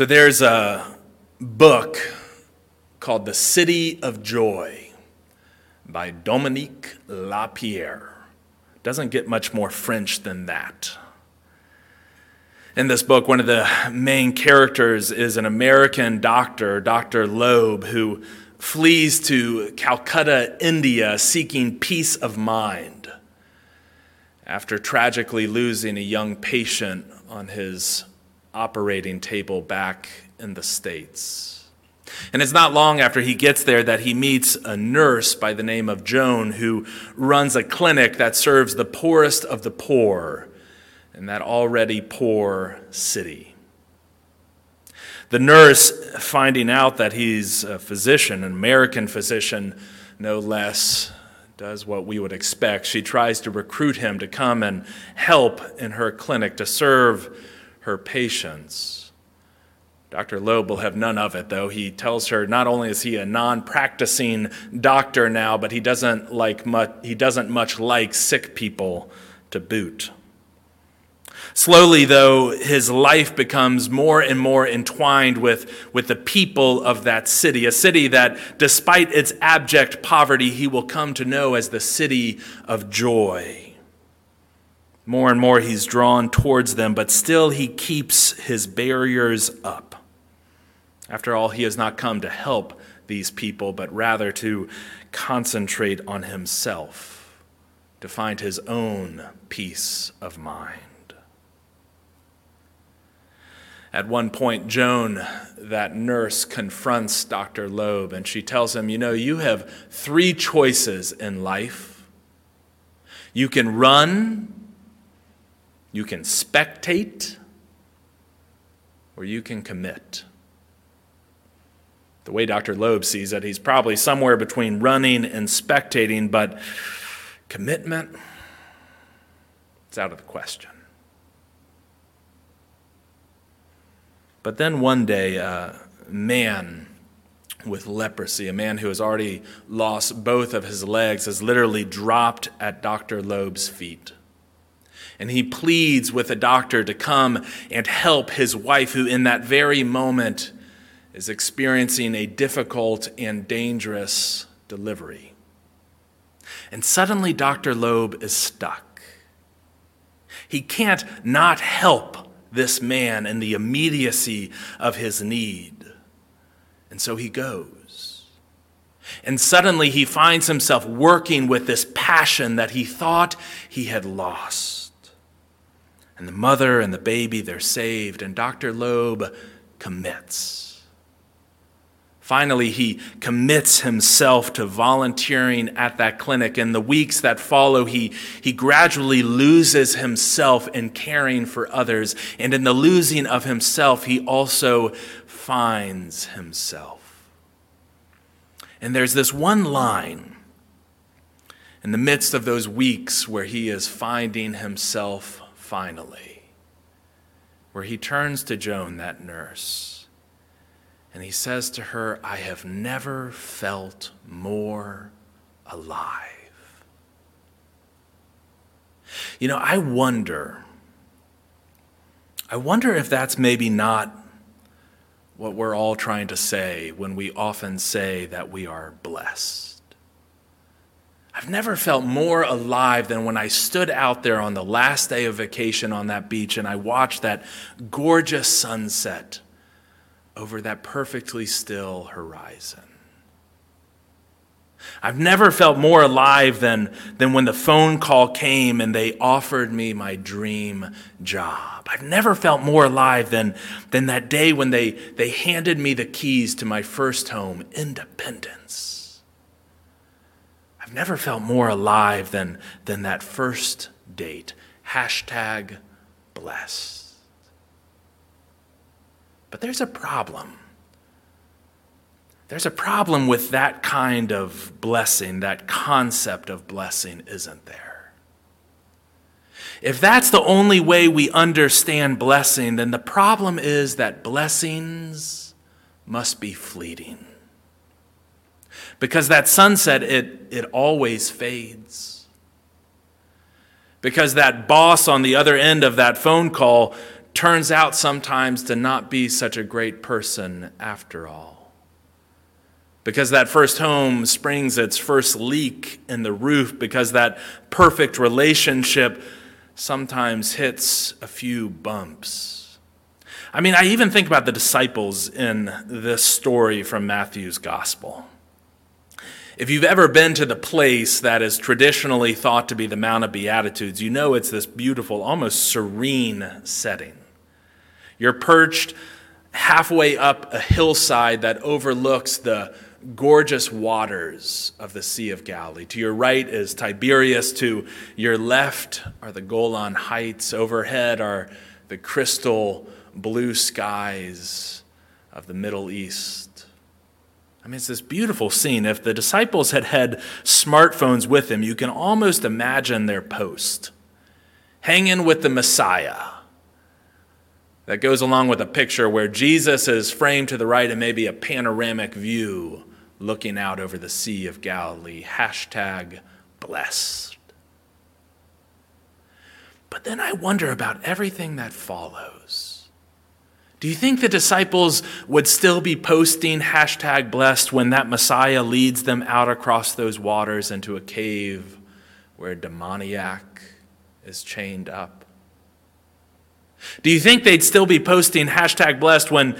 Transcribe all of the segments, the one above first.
So there's a book called The City of Joy by Dominique Lapierre. Doesn't get much more French than that. In this book, one of the main characters is an American doctor, Dr. Loeb, who flees to Calcutta, India, seeking peace of mind after tragically losing a young patient on his operating table back in the States. And it's not long after he gets there that he meets a nurse by the name of Joan who runs a clinic that serves the poorest of the poor in that already poor city. The nurse, finding out that he's a physician, an American physician, no less, does what we would expect. She tries to recruit him to come and help in her clinic, to serve her patients. Dr. Loeb will have none of it, though. He tells her not only is he a non practicing doctor now, but he doesn't, like much, he doesn't much like sick people to boot. Slowly, though, his life becomes more and more entwined with, with the people of that city, a city that, despite its abject poverty, he will come to know as the city of joy. More and more he's drawn towards them, but still he keeps his barriers up. After all, he has not come to help these people, but rather to concentrate on himself, to find his own peace of mind. At one point, Joan, that nurse, confronts Dr. Loeb and she tells him, You know, you have three choices in life. You can run you can spectate or you can commit. The way Dr. Loeb sees it, he's probably somewhere between running and spectating, but commitment, it's out of the question. But then one day, a man with leprosy, a man who has already lost both of his legs, has literally dropped at Dr. Loeb's feet and he pleads with the doctor to come and help his wife, who in that very moment is experiencing a difficult and dangerous delivery. And suddenly, Dr. Loeb is stuck. He can't not help this man in the immediacy of his need. And so he goes. And suddenly he finds himself working with this passion that he thought he had lost. And the mother and the baby, they're saved, and Dr. Loeb commits. Finally, he commits himself to volunteering at that clinic. In the weeks that follow, he, he gradually loses himself in caring for others. And in the losing of himself, he also finds himself. And there's this one line in the midst of those weeks where he is finding himself finally, where he turns to Joan, that nurse, and he says to her, I have never felt more alive. You know, I wonder, I wonder if that's maybe not what we're all trying to say when we often say that we are blessed. I've never felt more alive than when I stood out there on the last day of vacation on that beach and I watched that gorgeous sunset over that perfectly still horizon. I've never felt more alive than, than when the phone call came and they offered me my dream job. I've never felt more alive than, than that day when they, they handed me the keys to my first home, independence. I've never felt more alive than, than that first date. Hashtag blessed. But there's a problem. There's a problem with that kind of blessing, that concept of blessing isn't there. If that's the only way we understand blessing, then the problem is that blessings must be fleeting because that sunset, it, it always fades. Because that boss on the other end of that phone call turns out sometimes to not be such a great person after all. Because that first home springs its first leak in the roof, because that perfect relationship sometimes hits a few bumps. I mean, I even think about the disciples in this story from Matthew's gospel. If you've ever been to the place that is traditionally thought to be the Mount of Beatitudes, you know it's this beautiful, almost serene setting. You're perched halfway up a hillside that overlooks the gorgeous waters of the Sea of Galilee. To your right is Tiberias, to your left are the Golan Heights, overhead are the crystal blue skies of the Middle East. I mean, it's this beautiful scene. If the disciples had had smartphones with them, you can almost imagine their post hanging with the Messiah. That goes along with a picture where Jesus is framed to the right and maybe a panoramic view looking out over the Sea of Galilee. Hashtag blessed. But then I wonder about everything that follows. Do you think the disciples would still be posting hashtag blessed when that Messiah leads them out across those waters into a cave where a demoniac is chained up? Do you think they'd still be posting hashtag blessed when,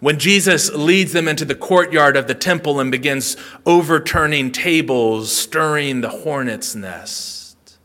when Jesus leads them into the courtyard of the temple and begins overturning tables, stirring the hornet's nest?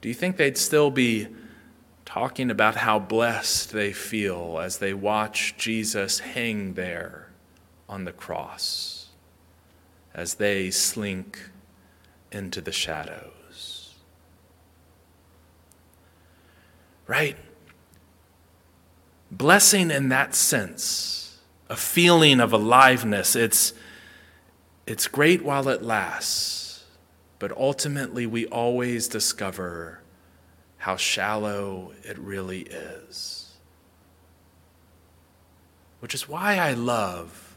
Do you think they'd still be talking about how blessed they feel as they watch Jesus hang there on the cross as they slink into the shadows. Right? Blessing in that sense, a feeling of aliveness, it's, it's great while it lasts, but ultimately we always discover how shallow it really is. Which is why I love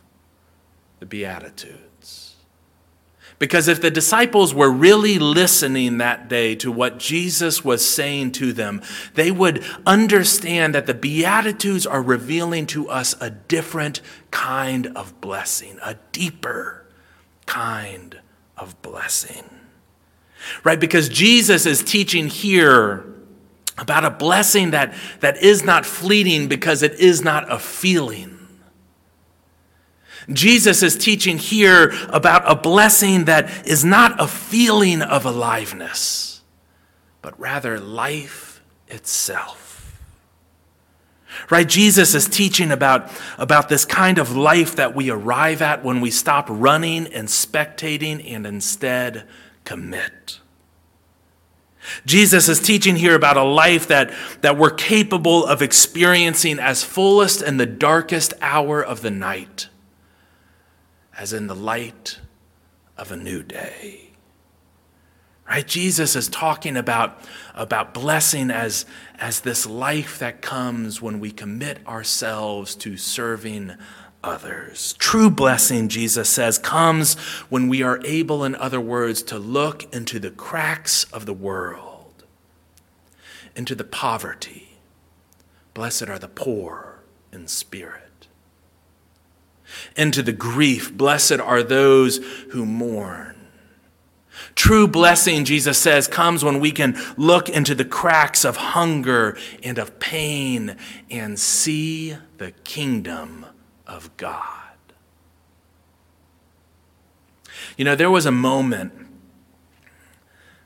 the Beatitudes. Because if the disciples were really listening that day to what Jesus was saying to them, they would understand that the Beatitudes are revealing to us a different kind of blessing, a deeper kind of blessing. Right? Because Jesus is teaching here about a blessing that, that is not fleeting because it is not a feeling. Jesus is teaching here about a blessing that is not a feeling of aliveness, but rather life itself. Right? Jesus is teaching about, about this kind of life that we arrive at when we stop running and spectating and instead commit. Jesus is teaching here about a life that, that we're capable of experiencing as fullest in the darkest hour of the night, as in the light of a new day. Right? Jesus is talking about, about blessing as, as this life that comes when we commit ourselves to serving others. True blessing, Jesus says, comes when we are able, in other words, to look into the cracks of the world, into the poverty. Blessed are the poor in spirit. Into the grief. Blessed are those who mourn. True blessing, Jesus says, comes when we can look into the cracks of hunger and of pain and see the kingdom of God. You know, there was a moment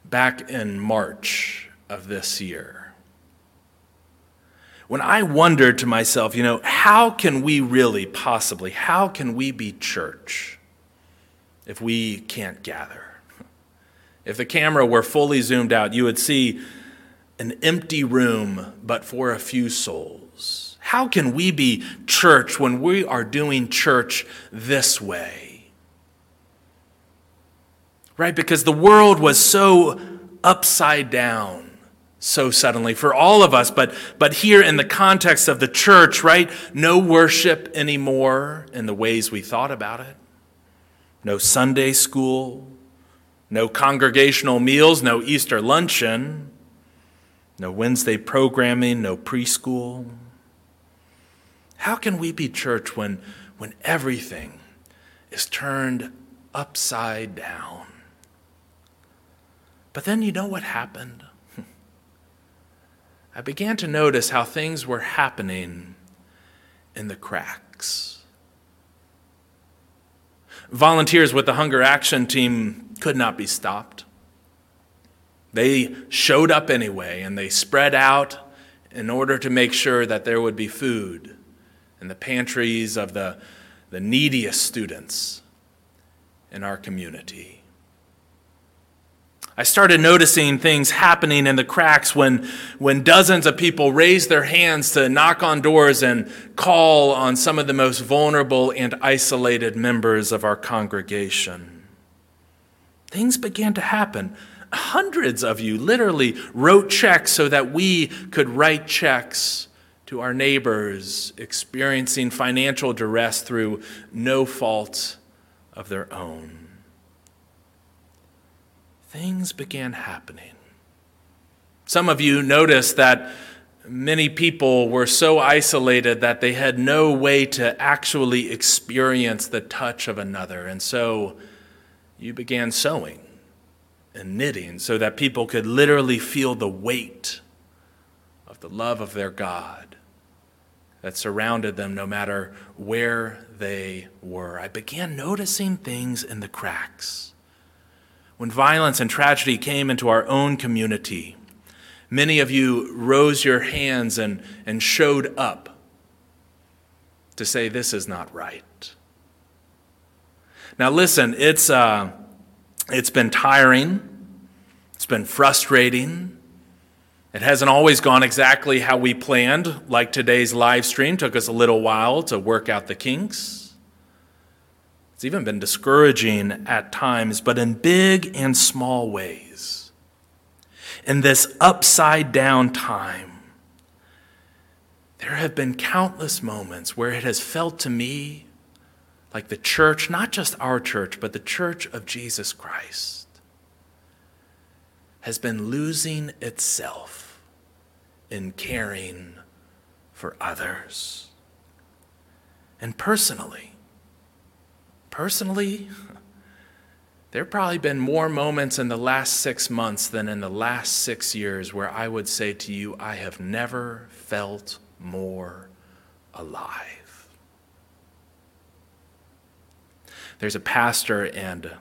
back in March of this year when I wondered to myself, you know, how can we really possibly, how can we be church if we can't gather? If the camera were fully zoomed out, you would see an empty room, but for a few souls. How can we be church when we are doing church this way? Right? Because the world was so upside down so suddenly for all of us, but, but here in the context of the church, right? No worship anymore in the ways we thought about it. No Sunday school, no congregational meals, no Easter luncheon, no Wednesday programming, no preschool. How can we be church when, when everything is turned upside down? But then you know what happened? I began to notice how things were happening in the cracks. Volunteers with the Hunger Action Team could not be stopped. They showed up anyway and they spread out in order to make sure that there would be food in the pantries of the, the neediest students in our community. I started noticing things happening in the cracks when, when dozens of people raised their hands to knock on doors and call on some of the most vulnerable and isolated members of our congregation. Things began to happen. Hundreds of you literally wrote checks so that we could write checks to our neighbors experiencing financial duress through no fault of their own things began happening. Some of you noticed that many people were so isolated that they had no way to actually experience the touch of another. And so you began sewing and knitting so that people could literally feel the weight of the love of their God that surrounded them no matter where they were. I began noticing things in the cracks when violence and tragedy came into our own community, many of you rose your hands and, and showed up to say, This is not right. Now, listen, it's, uh, it's been tiring, it's been frustrating. It hasn't always gone exactly how we planned, like today's live stream took us a little while to work out the kinks. It's even been discouraging at times, but in big and small ways. In this upside down time, there have been countless moments where it has felt to me like the church, not just our church, but the church of Jesus Christ, has been losing itself in caring for others. And personally, Personally, there have probably been more moments in the last six months than in the last six years where I would say to you, I have never felt more alive. There's a pastor and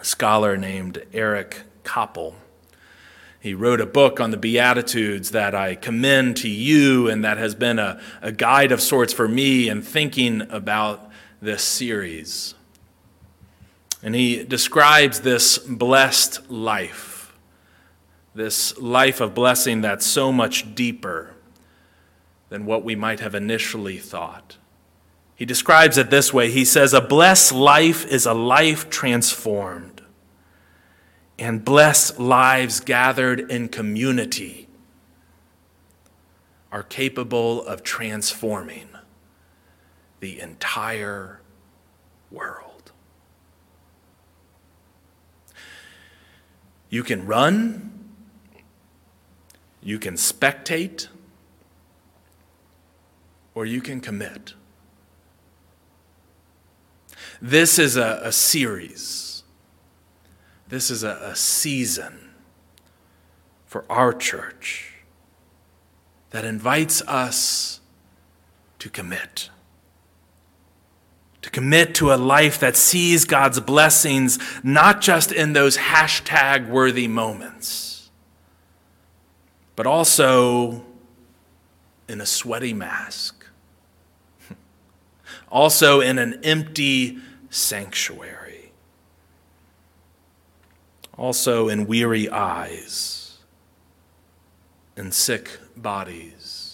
scholar named Eric Koppel. He wrote a book on the Beatitudes that I commend to you and that has been a, a guide of sorts for me in thinking about this series. And he describes this blessed life, this life of blessing that's so much deeper than what we might have initially thought. He describes it this way He says, A blessed life is a life transformed, and blessed lives gathered in community are capable of transforming the entire world. You can run, you can spectate, or you can commit. This is a, a series, this is a, a season for our church that invites us to commit. To commit to a life that sees God's blessings not just in those hashtag worthy moments, but also in a sweaty mask, also in an empty sanctuary, also in weary eyes and sick bodies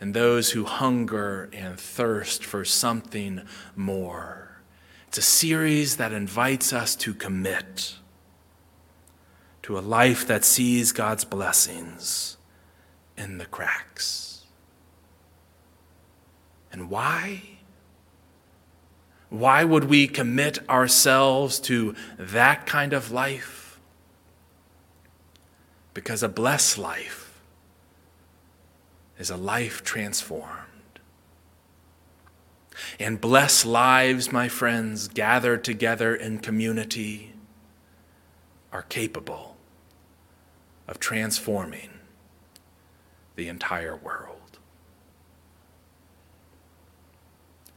and those who hunger and thirst for something more. It's a series that invites us to commit to a life that sees God's blessings in the cracks. And why? Why would we commit ourselves to that kind of life? Because a blessed life is a life transformed. And blessed lives, my friends, gathered together in community are capable of transforming the entire world.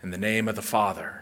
In the name of the Father,